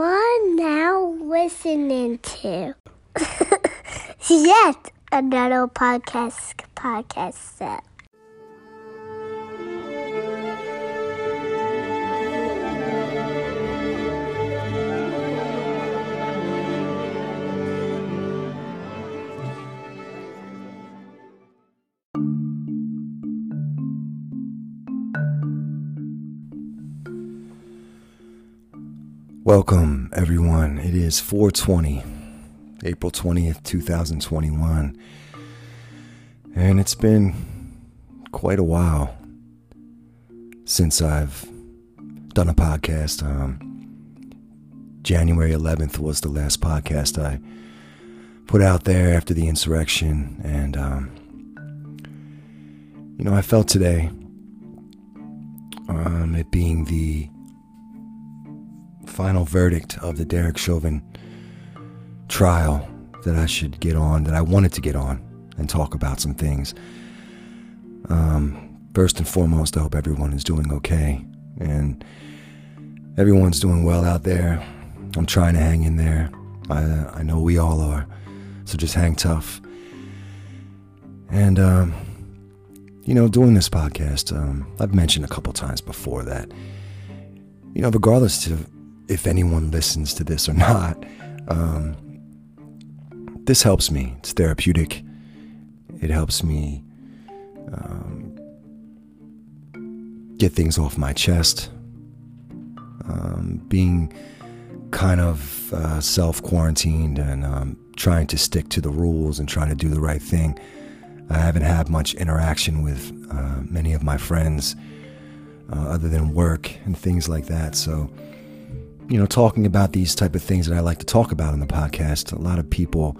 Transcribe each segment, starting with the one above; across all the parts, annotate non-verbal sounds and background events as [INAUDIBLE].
are now listening to [LAUGHS] yet another podcast podcast set. Welcome, everyone. It is 420, April 20th, 2021. And it's been quite a while since I've done a podcast. Um, January 11th was the last podcast I put out there after the insurrection. And, um, you know, I felt today, um, it being the final verdict of the Derek Chauvin trial that I should get on, that I wanted to get on and talk about some things. Um, first and foremost, I hope everyone is doing okay and everyone's doing well out there. I'm trying to hang in there. I, I know we all are. So just hang tough. And, um, you know, doing this podcast, um, I've mentioned a couple times before that, you know, regardless of if anyone listens to this or not, um, this helps me. It's therapeutic. It helps me um, get things off my chest. Um, being kind of uh, self quarantined and um, trying to stick to the rules and trying to do the right thing. I haven't had much interaction with uh, many of my friends uh, other than work and things like that. So, you know, talking about these type of things that I like to talk about on the podcast, a lot of people,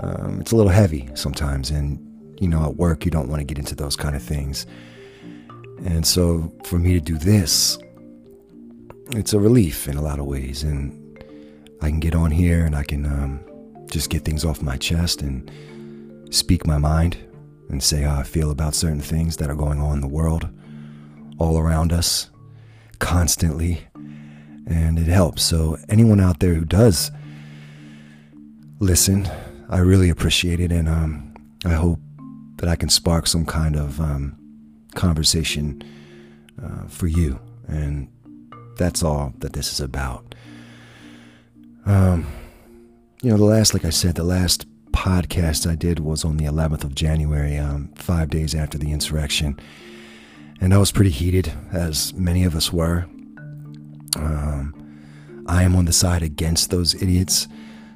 um, it's a little heavy sometimes. And, you know, at work, you don't want to get into those kind of things. And so for me to do this, it's a relief in a lot of ways. And I can get on here and I can um, just get things off my chest and speak my mind and say how I feel about certain things that are going on in the world, all around us, constantly and it helps. So, anyone out there who does listen, I really appreciate it, and um, I hope that I can spark some kind of um, conversation uh, for you. And that's all that this is about. Um, you know, the last, like I said, the last podcast I did was on the 11th of January, um, five days after the insurrection. And I was pretty heated, as many of us were. Um, I am on the side against those idiots.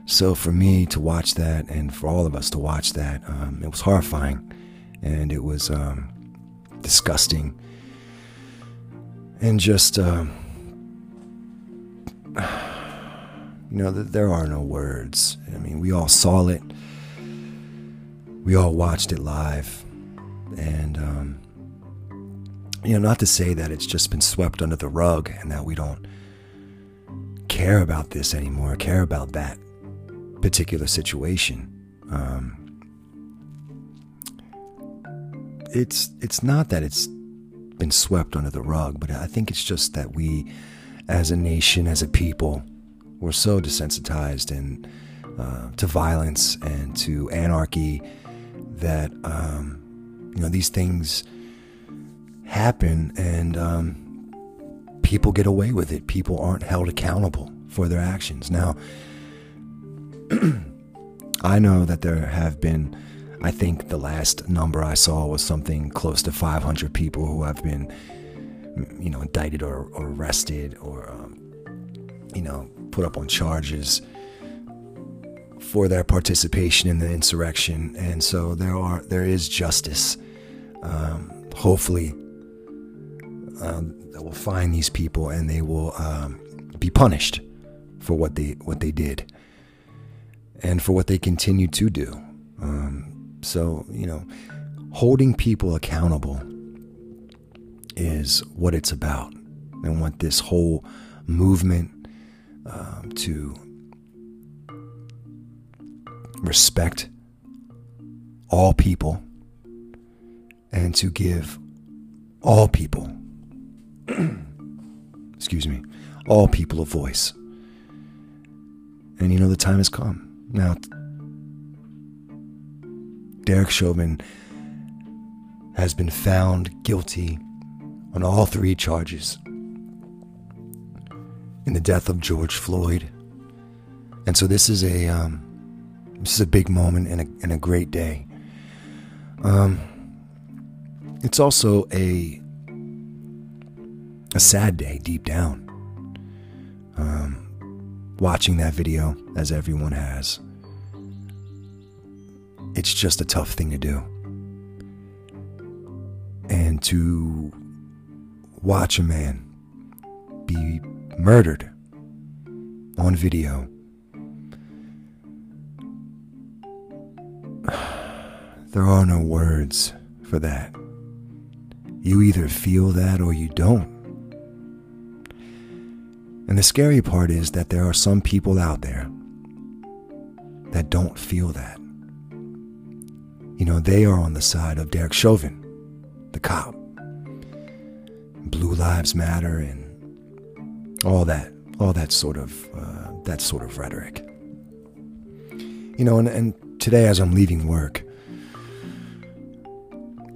So for me to watch that, and for all of us to watch that, um, it was horrifying, and it was um, disgusting, and just um, [SIGHS] you know, that there are no words. I mean, we all saw it, we all watched it live, and um, you know, not to say that it's just been swept under the rug and that we don't care about this anymore, care about that particular situation. Um, it's it's not that it's been swept under the rug, but I think it's just that we, as a nation, as a people, we're so desensitized and uh, to violence and to anarchy that um, you know these things happen and um, people get away with it. People aren't held accountable for their actions. Now, [CLEARS THROAT] I know that there have been, I think the last number I saw was something close to 500 people who have been, you know, indicted or, or arrested or, um, you know, put up on charges for their participation in the insurrection. And so there are, there is justice. Um, hopefully um, that will find these people and they will um, be punished for what they what they did and for what they continue to do. Um, so you know, holding people accountable is what it's about, and what this whole movement um, to respect all people and to give all people [CLEARS THROAT] excuse me, all people a voice. And you know, the time has come. Now, Derek Chauvin has been found guilty on all three charges in the death of George Floyd. And so this is a um, this is a big moment and a, and a great day. Um, it's also a a sad day deep down. Um, watching that video, as everyone has, it's just a tough thing to do. And to watch a man be murdered on video. [SIGHS] There are no words for that. You either feel that or you don't. And the scary part is that there are some people out there that don't feel that. You know, they are on the side of Derek Chauvin, the cop. Blue Lives Matter and all that, all that sort of, uh, that sort of rhetoric. You know, and, and today as I'm leaving work,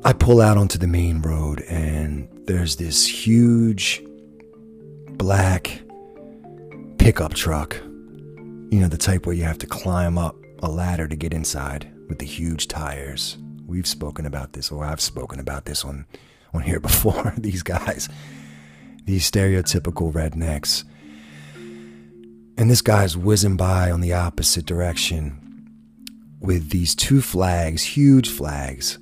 I pull out onto the main road and there's this huge black pickup truck. You know, the type where you have to climb up a ladder to get inside with the huge tires. We've spoken about this, or I've spoken about this on, on here [LAUGHS] before. these guys, these stereotypical rednecks. And this guy's whizzing by on the opposite direction with these two flags, huge flags,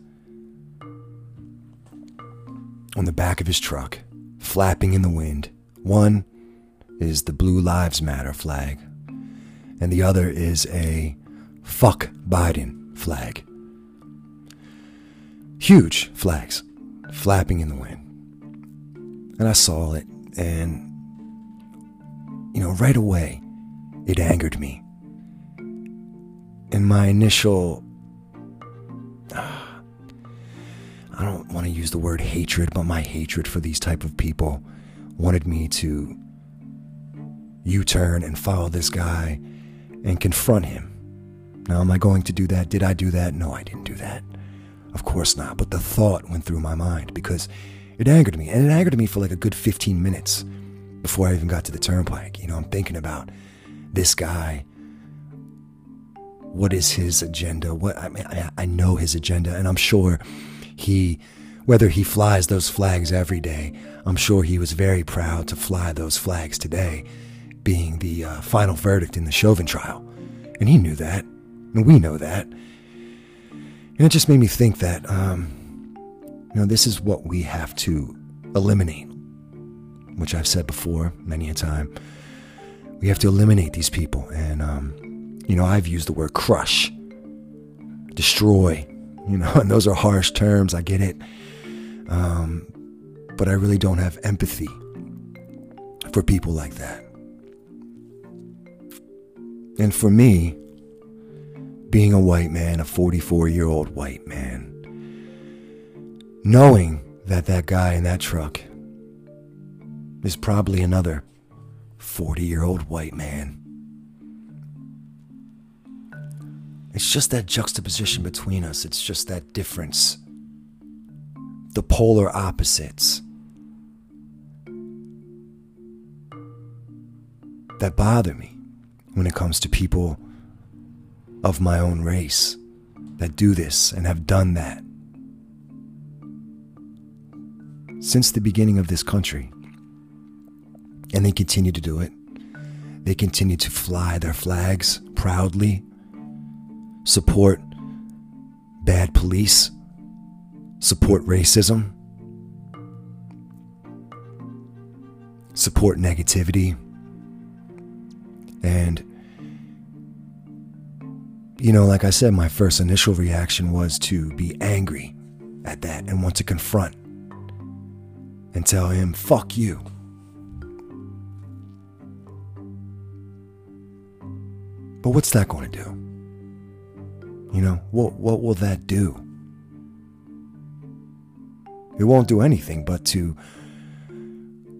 on the back of his truck, flapping in the wind. One is the Blue Lives Matter flag, and the other is a fuck Biden flag. Huge flags flapping in the wind. And I saw it, and, you know, right away, it angered me. And my initial [SIGHS] I don't want to use the word hatred, but my hatred for these type of people wanted me to U-turn and follow this guy and confront him. Now, am I going to do that? Did I do that? No, I didn't do that. Of course not. But the thought went through my mind because it angered me. And it angered me for like a good 15 minutes before I even got to the turnpike. You know, I'm thinking about this guy. What is his agenda? What I mean, I, I know his agenda, and I'm sure he, whether he flies those flags every day, I'm sure he was very proud to fly those flags today, being the uh, final verdict in the Chauvin trial. And he knew that, and we know that. And it just made me think that, um, you know, this is what we have to eliminate, which I've said before many a time. We have to eliminate these people. And, um, you know, I've used the word crush, destroy, you know, [LAUGHS] and those are harsh terms. I get it. Um, but I really don't have empathy for people like that. And for me, being a white man, a 44 year old white man, knowing that that guy in that truck is probably another 40 year old white man It's just that juxtaposition between us. It's just that difference. The polar opposites. That bother me when it comes to people of my own race that do this and have done that. Since the beginning of this country. And they continue to do it. They continue to fly their flags proudly support bad police, support racism, support negativity, and you know, like I said, my first initial reaction was to be angry at that and want to confront and tell him, fuck you. But what's that going to do? You know, what, what will that do? It won't do anything but to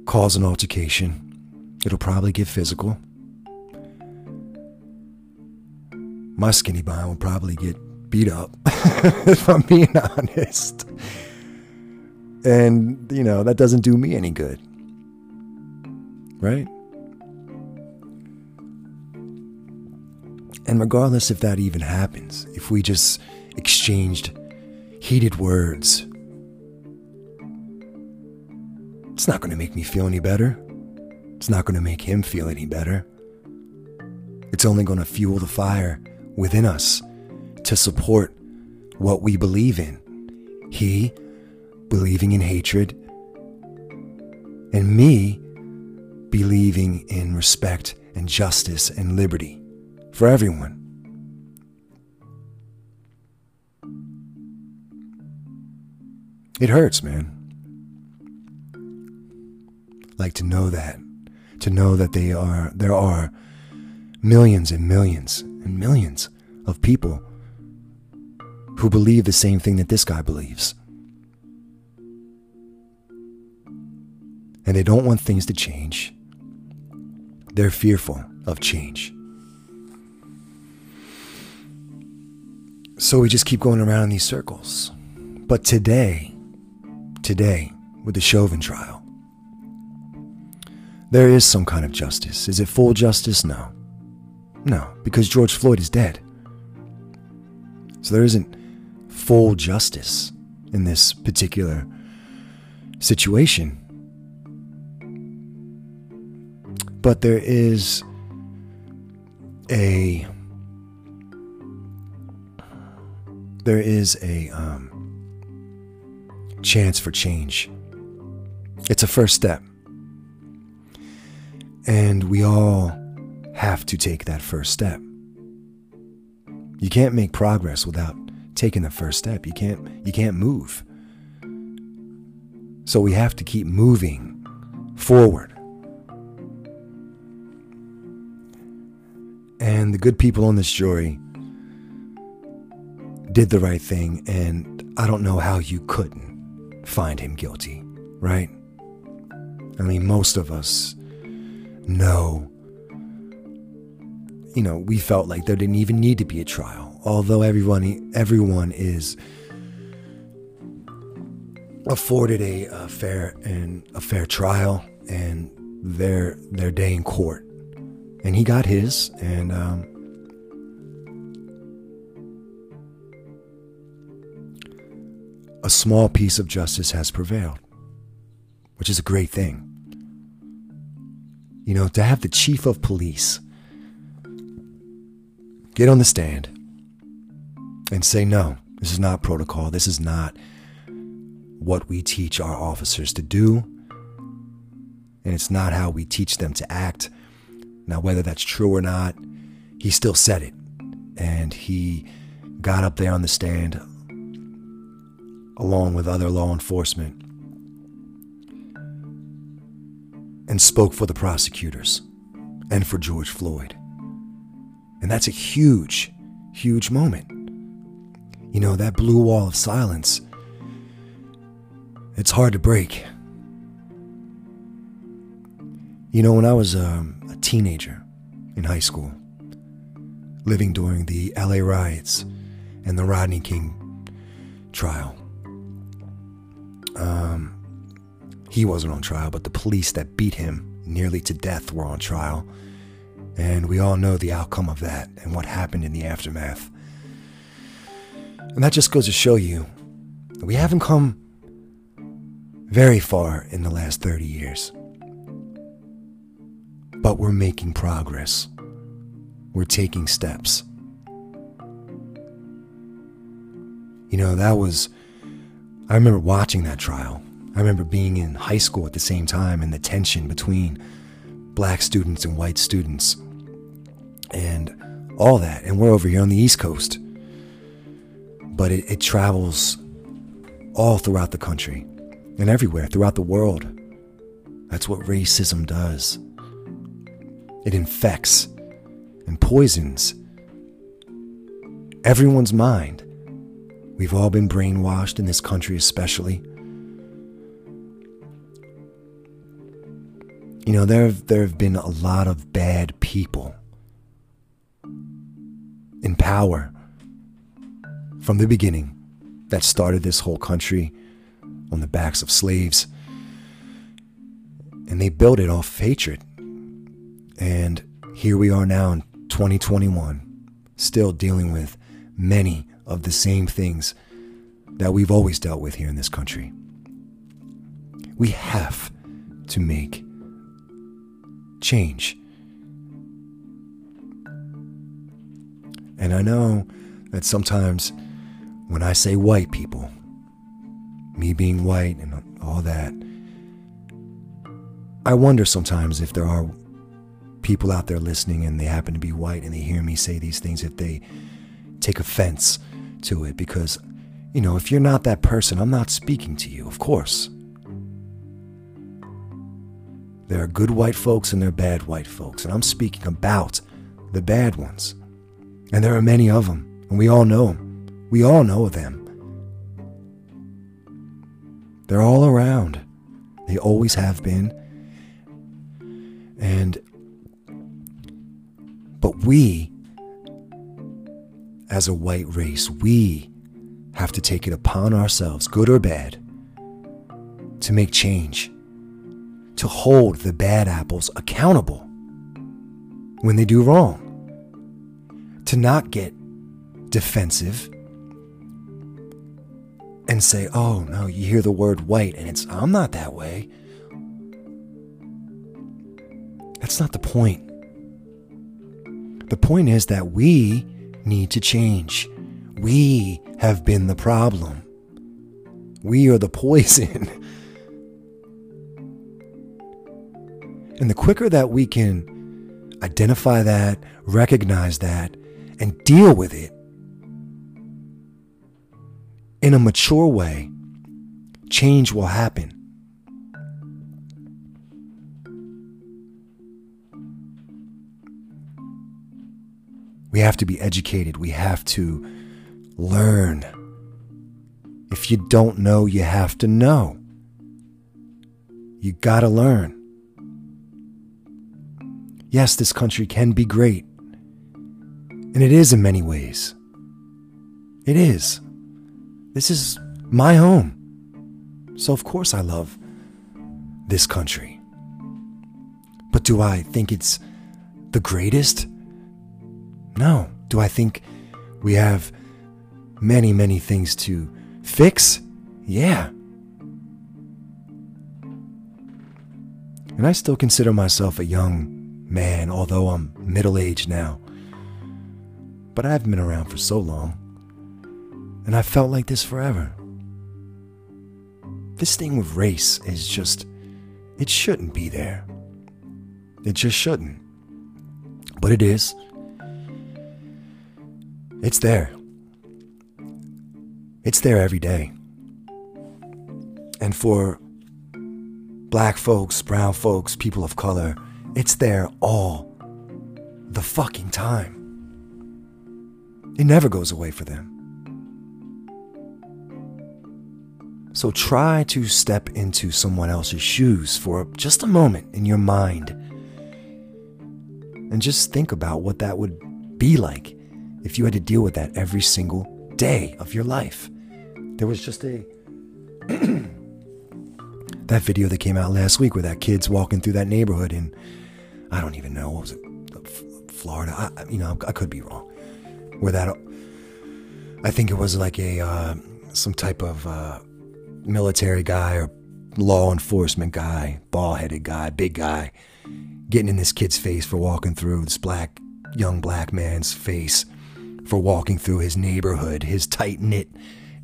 cause an altercation. It'll probably get physical. My skinny behind will probably get beat up, [LAUGHS] if I'm being [LAUGHS] honest. And, you know, that doesn't do me any good. Right? And regardless if that even happens, if we just exchanged heated words, it's not going to make me feel any better. It's not going to make him feel any better. It's only going to fuel the fire within us to support what we believe in. He believing in hatred, and me believing in respect and justice and liberty for everyone. It hurts, man. Like to know that, to know that they are there are millions and millions and millions of people who believe the same thing that this guy believes. And they don't want things to change. They're fearful of change. So we just keep going around in these circles. But today, today, with the Chauvin trial, there is some kind of justice. Is it full justice? No. No, because George Floyd is dead. So there isn't full justice in this particular situation. But there is a there is a um, chance for change. It's a first step. And we all have to take that first step. You can't make progress without taking the first step. You can't you can't move. So we have to keep moving forward. And the good people on this jury did the right thing, and I don't know how you couldn't find him guilty, right? I mean, most of us know, you know, we felt like there didn't even need to be a trial, although everyone, everyone is afforded a, a fair and a fair trial and their their day in court, and he got his, and um, a small piece of justice has prevailed, which is a great thing. You know, to have the chief of police get on the stand and say, no, this is not protocol. This is not what we teach our officers to do. And it's not how we teach them to act. Now, whether that's true or not, he still said it. And he got up there on the stand along with other law enforcement, and spoke for the prosecutors and for George Floyd. And that's a huge, huge moment. You know, that blue wall of silence, it's hard to break. You know, when I was um, a teenager in high school, living during the LA riots and the Rodney King trial, um, he wasn't on trial, but the police that beat him nearly to death were on trial. And we all know the outcome of that and what happened in the aftermath. And that just goes to show you we haven't come very far in the last 30 years. But we're making progress. We're taking steps. You know, that was I remember watching that trial. I remember being in high school at the same time and the tension between black students and white students and all that. And we're over here on the East Coast. But it, it travels all throughout the country and everywhere throughout the world. That's what racism does. It infects and poisons everyone's mind We've all been brainwashed in this country, especially. You know, there have, there have been a lot of bad people in power from the beginning that started this whole country on the backs of slaves. And they built it off hatred. And here we are now in 2021, still dealing with many of the same things that we've always dealt with here in this country. We have to make change. And I know that sometimes when I say white people, me being white and all that, I wonder sometimes if there are people out there listening and they happen to be white and they hear me say these things, if they take offense to it. Because, you know, if you're not that person, I'm not speaking to you, of course. There are good white folks and there are bad white folks, and I'm speaking about the bad ones. And there are many of them, and we all know them. We all know them. They're all around. They always have been. And, but we, as a white race, we have to take it upon ourselves, good or bad, to make change, to hold the bad apples accountable when they do wrong, to not get defensive and say, oh, no, you hear the word white and it's, I'm not that way. That's not the point. The point is that we need to change. We have been the problem. We are the [LAUGHS] poison. and the quicker that we can identify that, recognize that, and deal with it, in a mature way, change will happen. We have to be educated. We have to learn. If you don't know, you have to know. You gotta learn. Yes, this country can be great. And it is in many ways. It is. This is my home. So, of course, I love this country. But do I think it's the greatest? No. Do I think we have many, many things to fix? Yeah. And I still consider myself a young man, although I'm middle aged now. But I haven't been around for so long. And I felt like this forever. This thing with race is just, it shouldn't be there. It just shouldn't. But it is. It's there. It's there every day. And for black folks, brown folks, people of color, it's there all the fucking time. It never goes away for them. So try to step into someone else's shoes for just a moment in your mind. And just think about what that would be like if you had to deal with that every single day of your life. There was just a. [CLEARS THROAT] that video that came out last week where that kid's walking through that neighborhood in, I don't even know, what was it, Florida? I, you know, I could be wrong. Where that, I think it was like a, uh, some type of, uh, military guy or law enforcement guy, ball headed guy, big guy, getting in this kid's face for walking through this black, young black man's face for walking through his neighborhood, his tight knit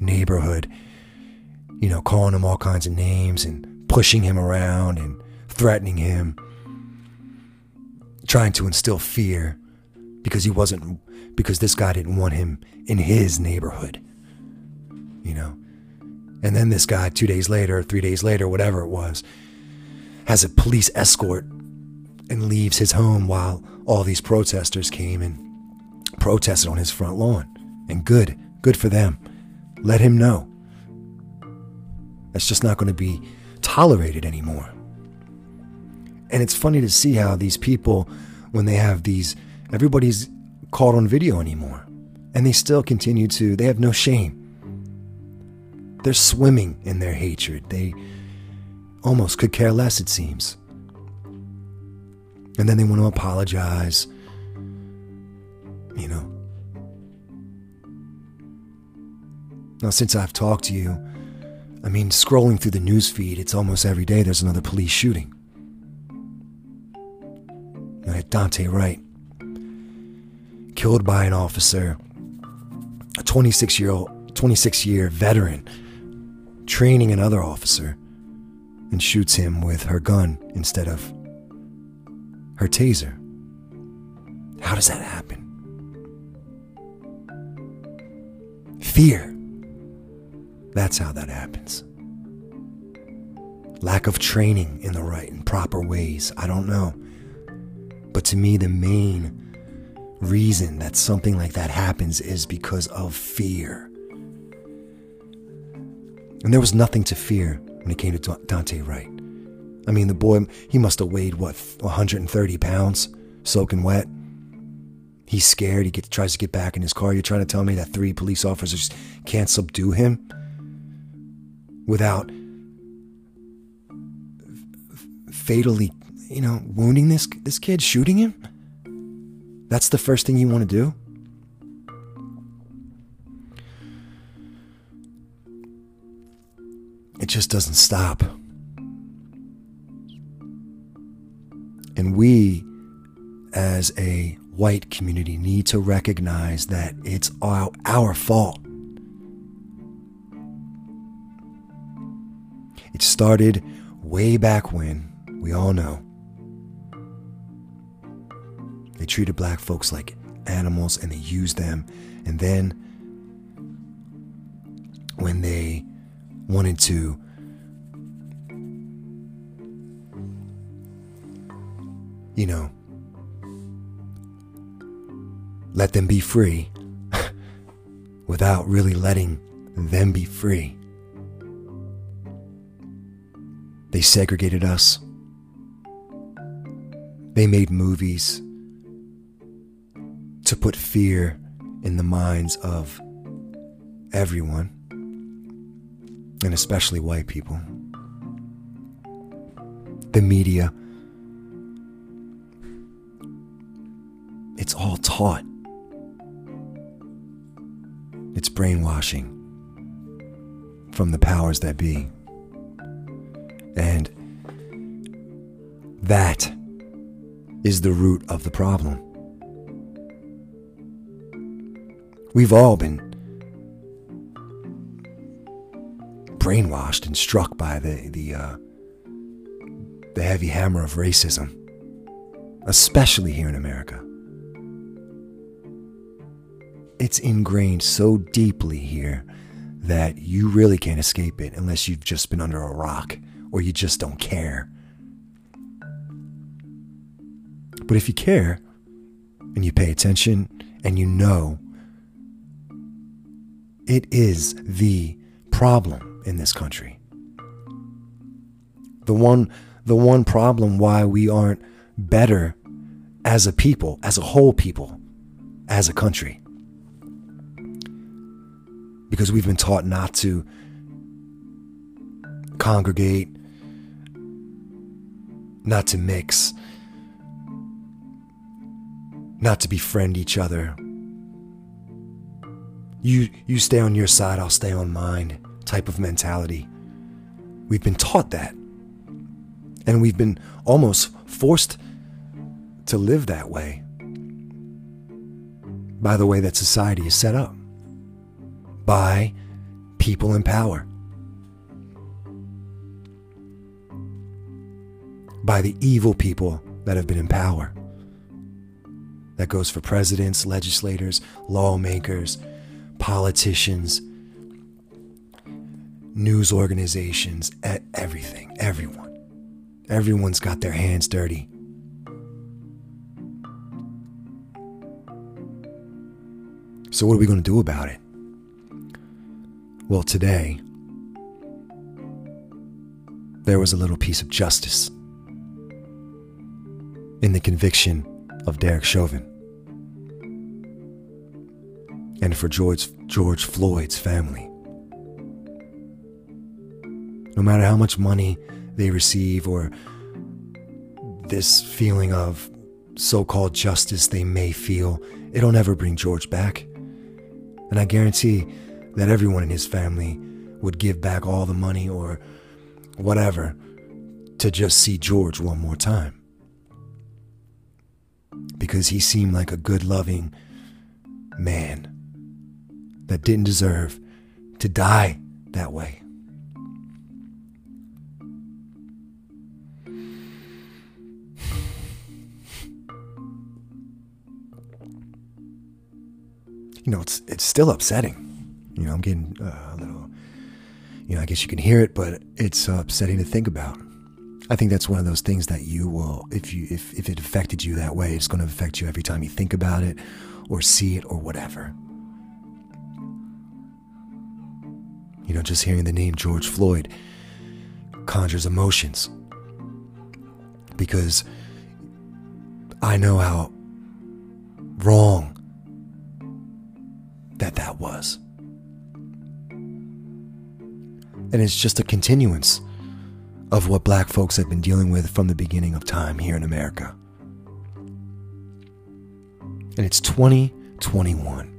neighborhood, you know, calling him all kinds of names and pushing him around and threatening him, trying to instill fear because he wasn't, because this guy didn't want him in his neighborhood, you know. And then this guy, two days later, three days later, whatever it was, has a police escort and leaves his home while all these protesters came and protested on his front lawn. And good, good for them. Let him know. That's just not going to be tolerated anymore. And it's funny to see how these people, when they have these, everybody's caught on video anymore. And they still continue to, they have no shame. They're swimming in their hatred. They almost could care less, it seems. And then they want to apologize. You know. Now, since I've talked to you, I mean, scrolling through the news feed, it's almost every day there's another police shooting. Daunte Wright, killed by an officer, a 26 year old, 26 year veteran, training another officer, and shoots him with her gun instead of her taser. How does that happen? Fear. That's how that happens. Lack of training in the right and proper ways. I don't know. But to me, the main reason that something like that happens is because of fear. And there was nothing to fear when it came to Daunte Wright. I mean, the boy, he must have weighed, what, 130 pounds, soaking wet. He's scared. He gets, tries to get back in his car. You're trying to tell me that three police officers can't subdue him without fatally you know, wounding this this kid, shooting him? That's the first thing you want to do? It just doesn't stop. And we, as a white community, need to recognize that it's our, our fault. It started way back when, we all know. They treated black folks like animals and they used them. And then when they wanted to you know let them be free [LAUGHS] without really letting them be free. They segregated us. They made movies to put fear in the minds of everyone, and especially white people. The media, it's all taught. It's brainwashing from the powers that be. And that is the root of the problem. We've all been brainwashed and struck by the the uh, the heavy hammer of racism, especially here in America. It's ingrained so deeply here that you really can't escape it unless you've just been under a rock or you just don't care. But if you care and you pay attention and you know it is the problem in this country. The one, the one problem why we aren't better as a people, as a whole people, as a country. Because we've been taught not to congregate, not to mix, not to befriend each other, you you stay on your side, I'll stay on mine type of mentality. We've been taught that. And we've been almost forced to live that way by the way that society is set up, by people in power, by the evil people that have been in power. That goes for presidents, legislators, lawmakers, politicians, news organizations, everything, everyone. Everyone's got their hands dirty. So, what are we going to do about it? Well, today, there was a little piece of justice in the conviction of Derek Chauvin. And for George, George Floyd's family. No matter how much money they receive or this feeling of so called justice they may feel, it'll never bring George back. And I guarantee that everyone in his family would give back all the money or whatever to just see George one more time. Because he seemed like a good, loving man that didn't deserve to die that way. You know, it's it's still upsetting. You know, I'm getting uh, a little. You know, I guess you can hear it, but it's uh, upsetting to think about. I think that's one of those things that you will, if you if if it affected you that way, it's going to affect you every time you think about it, or see it, or whatever. You know, just hearing the name George Floyd conjures emotions. Because I know how wrong that that was. And it's just a continuance of what black folks have been dealing with from the beginning of time here in America. And it's 2021.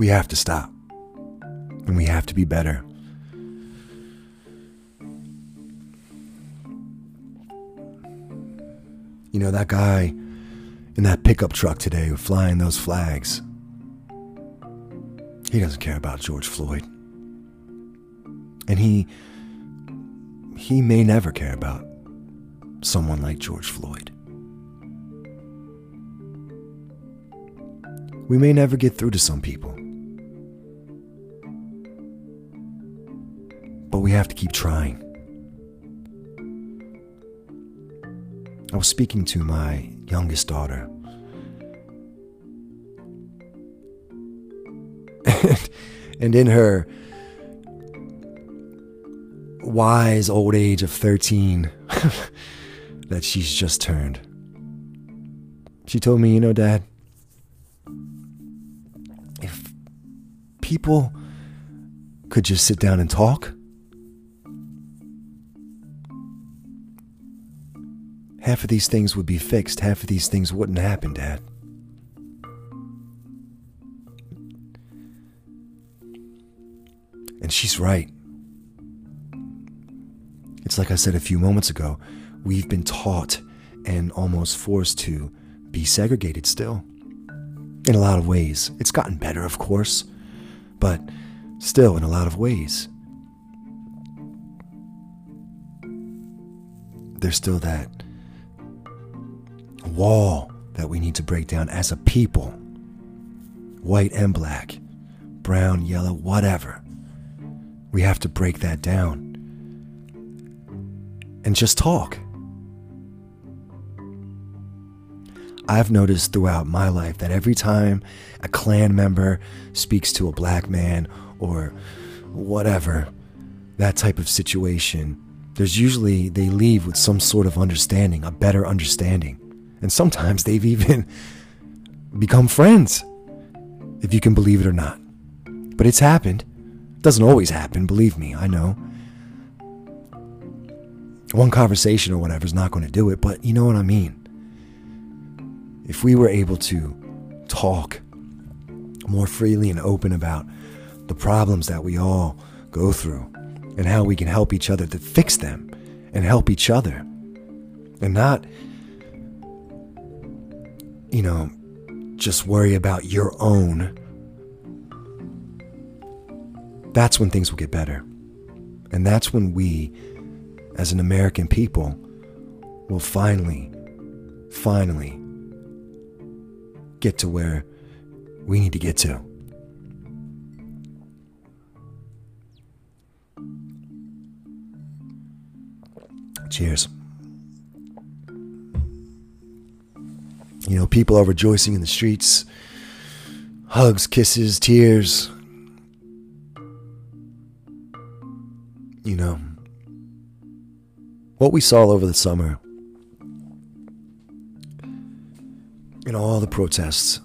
We have to stop. And we have to be better. You know, that guy in that pickup truck today flying those flags, he doesn't care about George Floyd. And he he may never care about someone like George Floyd. We may never get through to some people. But we have to keep trying. I was speaking to my youngest daughter. [LAUGHS] and in her wise old age of 13 [LAUGHS] that she's just turned, she told me, You know, Dad, if people could just sit down and talk, half of these things would be fixed, half of these things wouldn't happen, Dad. And she's right. It's like I said a few moments ago, we've been taught and almost forced to be segregated still. In a lot of ways. It's gotten better, of course, but still, in a lot of ways. There's still that wall that we need to break down as a people white and black, brown, yellow, whatever. We have to break that down and just talk. I've noticed throughout my life that every time a Klan member speaks to a black man or whatever, that type of situation, there's usually they leave with some sort of understanding, a better understanding. And sometimes they've even become friends, if you can believe it or not. But it's happened. It doesn't always happen, believe me, I know. One conversation or whatever is not going to do it, but you know what I mean. If we were able to talk more freely and open about the problems that we all go through and how we can help each other to fix them and help each other and not you know, just worry about your own, that's when things will get better. And that's when we, as an American people, will finally, finally get to where we need to get to. Cheers. You know, people are rejoicing in the streets. Hugs, kisses, tears. You know, what we saw over the summer in all the protests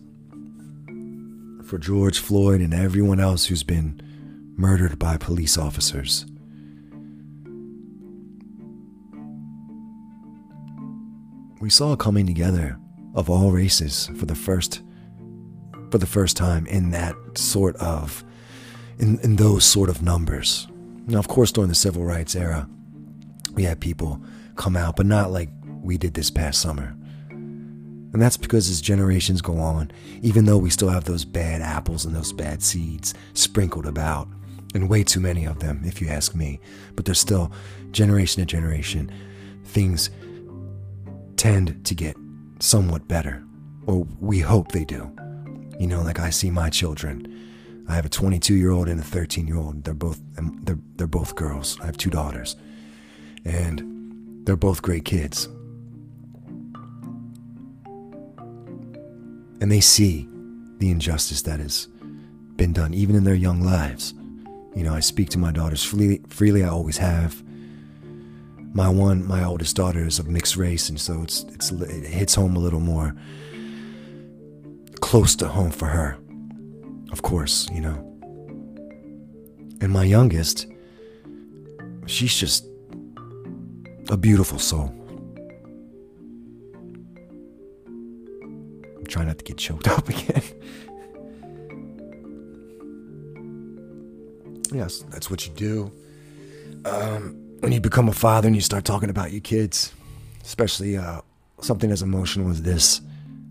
for George Floyd and everyone else who's been murdered by police officers. We saw coming together of all races for the first for the first time in that sort of in, in those sort of numbers. Now of course during the civil rights era we had people come out, but not like we did this past summer. And that's because as generations go on, even though we still have those bad apples and those bad seeds sprinkled about, and way too many of them, if you ask me, but there's still generation to generation, things tend to get somewhat better, or we hope they do. You know, like I see my children. I have a 22 year old and a 13 year old. They're both um, they're they're both girls. I have two daughters, and they're both great kids. and they see the injustice that has been done, even in their young lives. You know, I speak to my daughters freely, freely I always have. My one, my oldest daughter is of mixed race, and so it's, it's it hits home a little more close to home for her, of course, you know. And my youngest, she's just a beautiful soul. I'm trying not to get choked [LAUGHS] up again. yes, that's what you do. Um, when you become a father and you start talking about your kids, especially uh, something as emotional as this,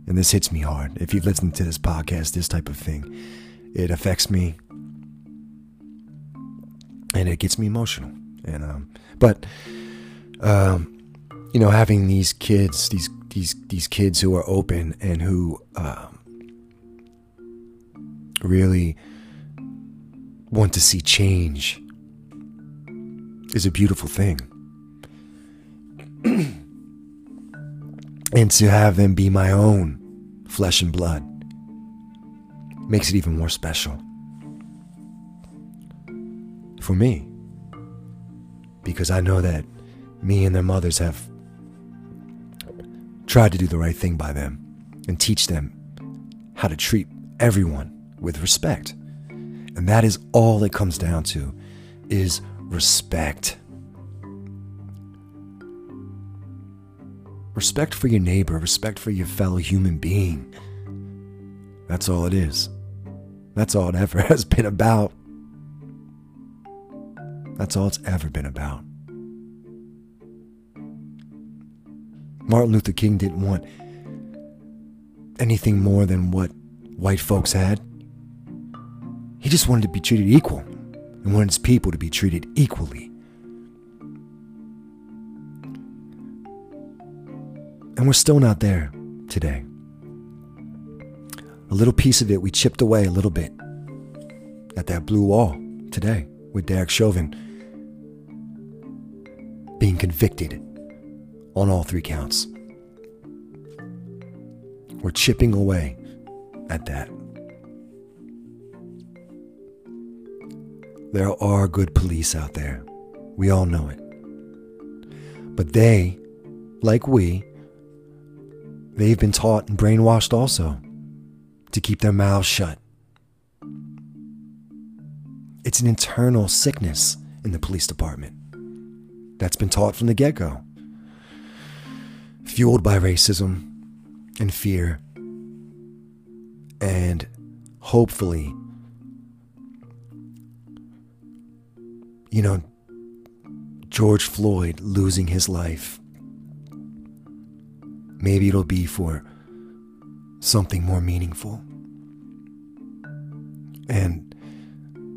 and this hits me hard. If you've listened to this podcast, this type of thing, it affects me, and it gets me emotional. And um, but um, you know, having these kids, these these these kids who are open and who um, really want to see change is a beautiful thing. and to have them be my own flesh and blood makes it even more special for me because I know that me and their mothers have tried to do the right thing by them and teach them how to treat everyone with respect. And that is all it comes down to is respect. Respect for your neighbor, respect for your fellow human being. That's all it is. That's all it ever [LAUGHS] has been about. That's all it's ever been about. Martin Luther King didn't want anything more than what white folks had. He just wanted to be treated equal and wants people to be treated equally. And we're still not there today. A little piece of it we chipped away a little bit at that blue wall today with Derek Chauvin being convicted on all three counts. We're chipping away at that. There are good police out there. We all know it. But they, like we, they've been taught and brainwashed also to keep their mouths shut. It's an internal sickness in the police department that's been taught from the get go fueled by racism and fear, and hopefully, you know, George Floyd losing his life. Maybe it'll be for something more meaningful. And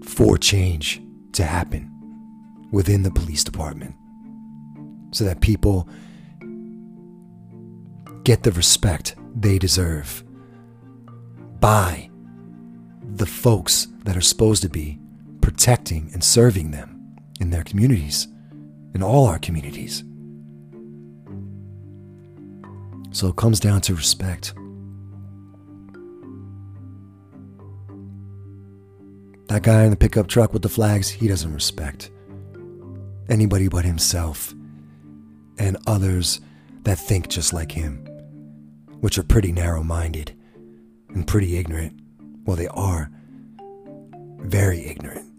for change to happen within the police department. So that people get the respect they deserve by the folks that are supposed to be protecting and serving them in their communities, in all our communities. So it comes down to respect. That guy in the pickup truck with the flags, he doesn't respect anybody but himself and others that think just like him. which are pretty narrow minded and pretty ignorant. Well, they are very ignorant.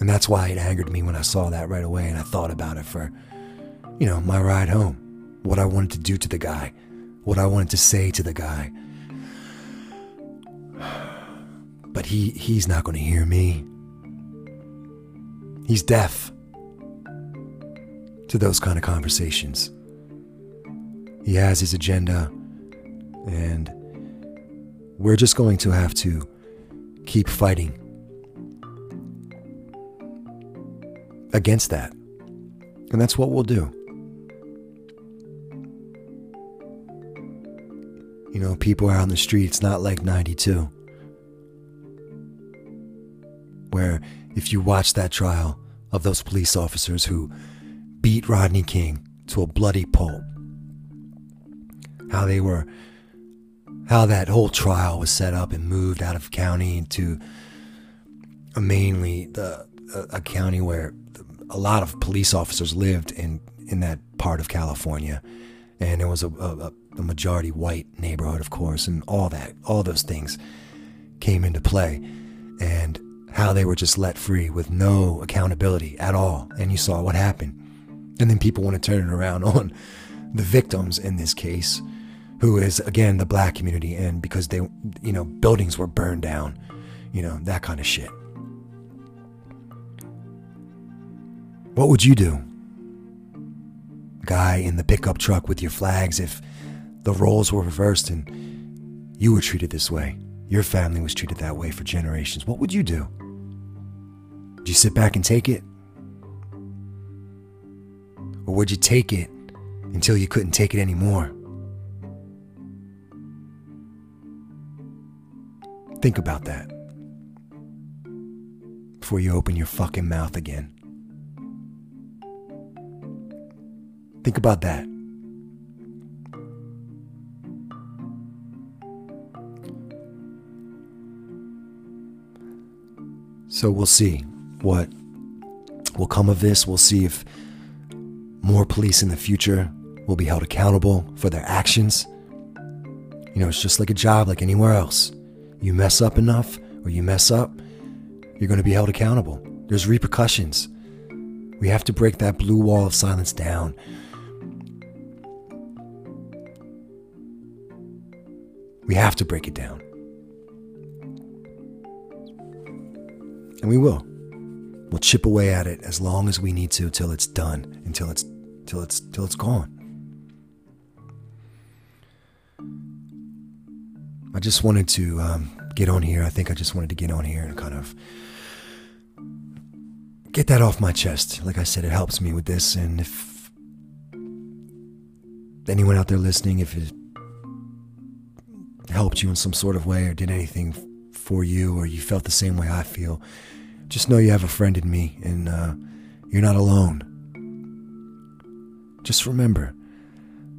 And that's why it angered me when I saw that right away and I thought about it for, you know, my ride home. What I wanted to do to the guy, what I wanted to say to the guy. But he he's not going to hear me. He's deaf to those kind of conversations. He has his agenda and we're just going to have to keep fighting against that. And that's what we'll do. You know, people are on the street. It's not like 92, where if you watch that trial of those police officers who beat Rodney King to a bloody pulp, how they were, how that whole trial was set up and moved out of county into a mainly the a, a county where a lot of police officers lived in in that part of California, and it was a, a, a majority white neighborhood, of course, and all that, all those things came into play, and how they were just let free with no accountability at all, and you saw what happened, and then people want to turn it around [LAUGHS] on the victims in this case, who is again the black community, and because they, you know, buildings were burned down, you know, that kind of shit. What would you do? Guy in the pickup truck with your flags if the roles were reversed and you were treated this way. Your family was treated that way for generations. What would you do? Would you sit back and take it? Or would you take it until you couldn't take it anymore? Think about that before you open your fucking mouth again. Think about that. So we'll see what will come of this. We'll see if more police in the future will be held accountable for their actions. You know, it's just like a job, like anywhere else. You mess up enough or you mess up, you're going to be held accountable. There's repercussions. We have to break that blue wall of silence down. We have to break it down. And we will. We'll chip away at it as long as we need to till it's done, until it's till it's till it's gone. I just wanted to um, get on here. I think I just wanted to get on here and kind of get that off my chest. Like I said, it helps me with this. And if anyone out there listening, if it helped you in some sort of way or did anything for you or you felt the same way I feel, just know you have a friend in me and uh, you're not alone. Just remember,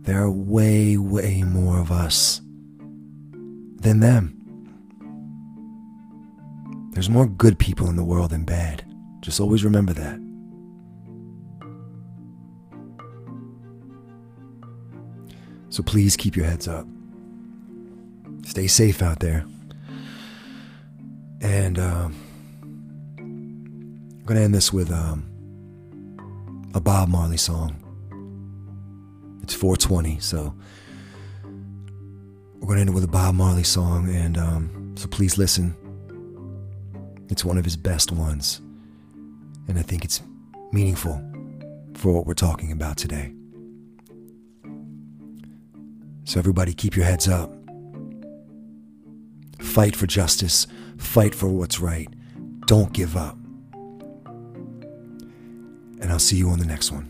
there are way, way more of us than them. There's more good people in the world than bad. Just always remember that. So please keep your heads up. Stay safe out there. And um, I'm going to end this with um, a Bob Marley song. It's 420, so we're going to end it with a Bob Marley song. And um, so please listen. It's one of his best ones. And I think it's meaningful for what we're talking about today. So, everybody, keep your heads up. Fight for justice. Fight for what's right. Don't give up. And I'll see you on the next one.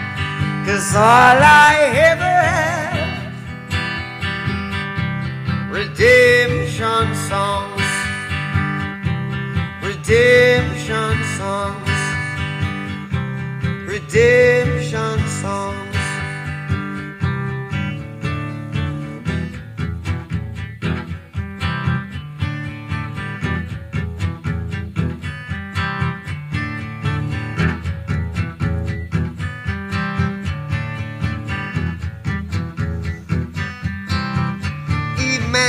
Cause all I ever have, redemption songs, redemption songs, redemption songs.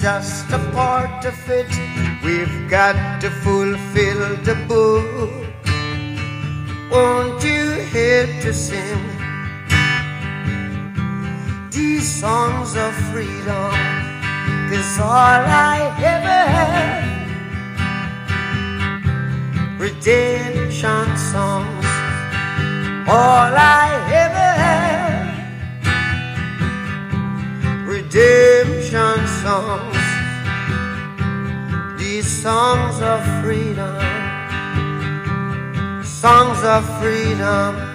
just a part of it. We've got to fulfill the book. Won't you help to sing these songs of freedom? Cause all I ever have, redemption songs. All I ever have, redemption songs. These songs of freedom, songs of freedom.